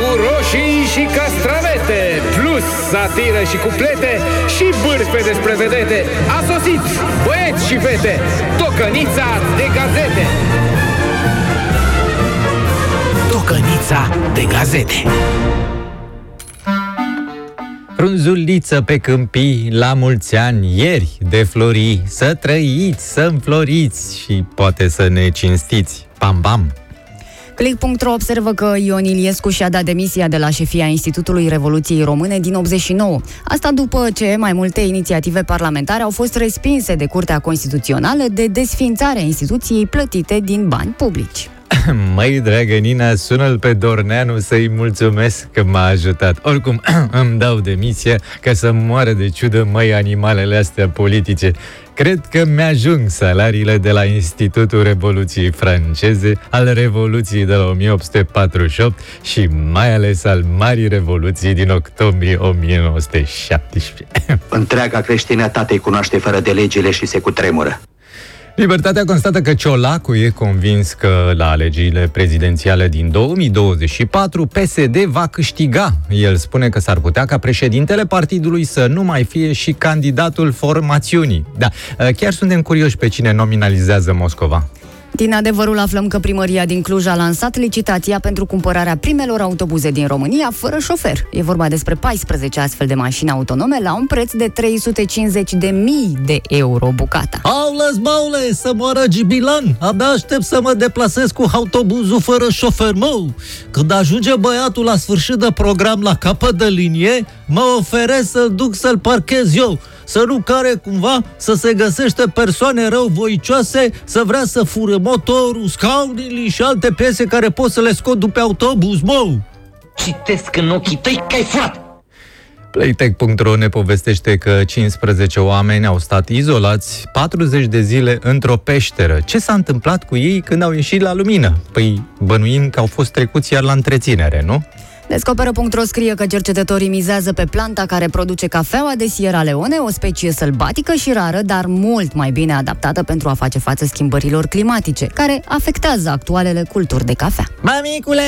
cu roșii și castravete, plus satiră și cuplete și bârfe despre vedete. A sosit, băieți și fete, tocănița de gazete. Tocănița de gazete. Frunzuliță pe câmpii, la mulți ani, ieri de flori, să trăiți, să înfloriți și poate să ne cinstiți. Pam, pam! Click.ro observă că Ion Iliescu și-a dat demisia de la șefia Institutului Revoluției Române din 89. Asta după ce mai multe inițiative parlamentare au fost respinse de Curtea Constituțională de desfințarea instituției plătite din bani publici. Măi, dragă Nina, sună-l pe Dorneanu să-i mulțumesc că m-a ajutat. Oricum, îmi dau demisia ca să moară de ciudă, măi, animalele astea politice. Cred că mi-ajung salariile de la Institutul Revoluției Franceze, al Revoluției de la 1848 și mai ales al Marii Revoluții din octombrie 1917. Întreaga creștinătate îi cunoaște fără de legile și se cutremură. Libertatea constată că Ciolacu e convins că la alegerile prezidențiale din 2024 PSD va câștiga. El spune că s-ar putea ca președintele partidului să nu mai fie și candidatul formațiunii. Da, chiar suntem curioși pe cine nominalizează Moscova. Din adevărul aflăm că primăria din Cluj a lansat licitația pentru cumpărarea primelor autobuze din România fără șofer. E vorba despre 14 astfel de mașini autonome la un preț de 350 de mii de euro bucata. Aules, baule, să moară Gibilan! Abia aștept să mă deplasez cu autobuzul fără șofer, mă! Când ajunge băiatul la sfârșit de program la capăt de linie, mă oferesc să-l duc să-l parchez eu să nu care cumva să se găsește persoane răuvoicioase să vrea să fură motorul, scaunile și alte piese care pot să le scot după autobuz, mă! Citesc în ochii tăi că ai furat! Playtech.ro ne povestește că 15 oameni au stat izolați 40 de zile într-o peșteră. Ce s-a întâmplat cu ei când au ieșit la lumină? Păi bănuim că au fost trecuți iar la întreținere, nu? Descoperă.ro scrie că cercetătorii mizează pe planta care produce cafeaua de Sierra Leone, o specie sălbatică și rară, dar mult mai bine adaptată pentru a face față schimbărilor climatice, care afectează actualele culturi de cafea. Mamicule,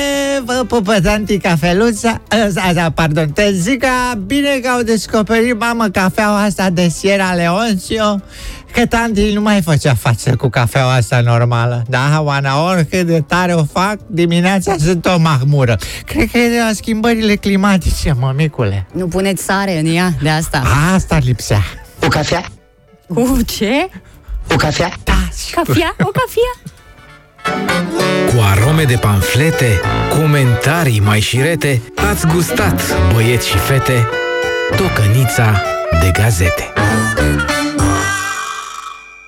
vă pupă tanti cafeluța, asta, pardon, te zic că bine că au descoperit, mamă, cafeaua asta de Sierra Leone că tanti nu mai făcea față cu cafeaua asta normală. Da, Oana, oricât de tare o fac, dimineața sunt o mahmură. Cred că e de la schimbările climatice, mămicule. Nu puneți sare în ea de asta. Asta lipsea. O cafea? Cu ce? O cafea? Da, Cafea? O cafea? Cu arome de panflete, comentarii mai șirete, ați gustat, băieți și fete, tocănița de gazete.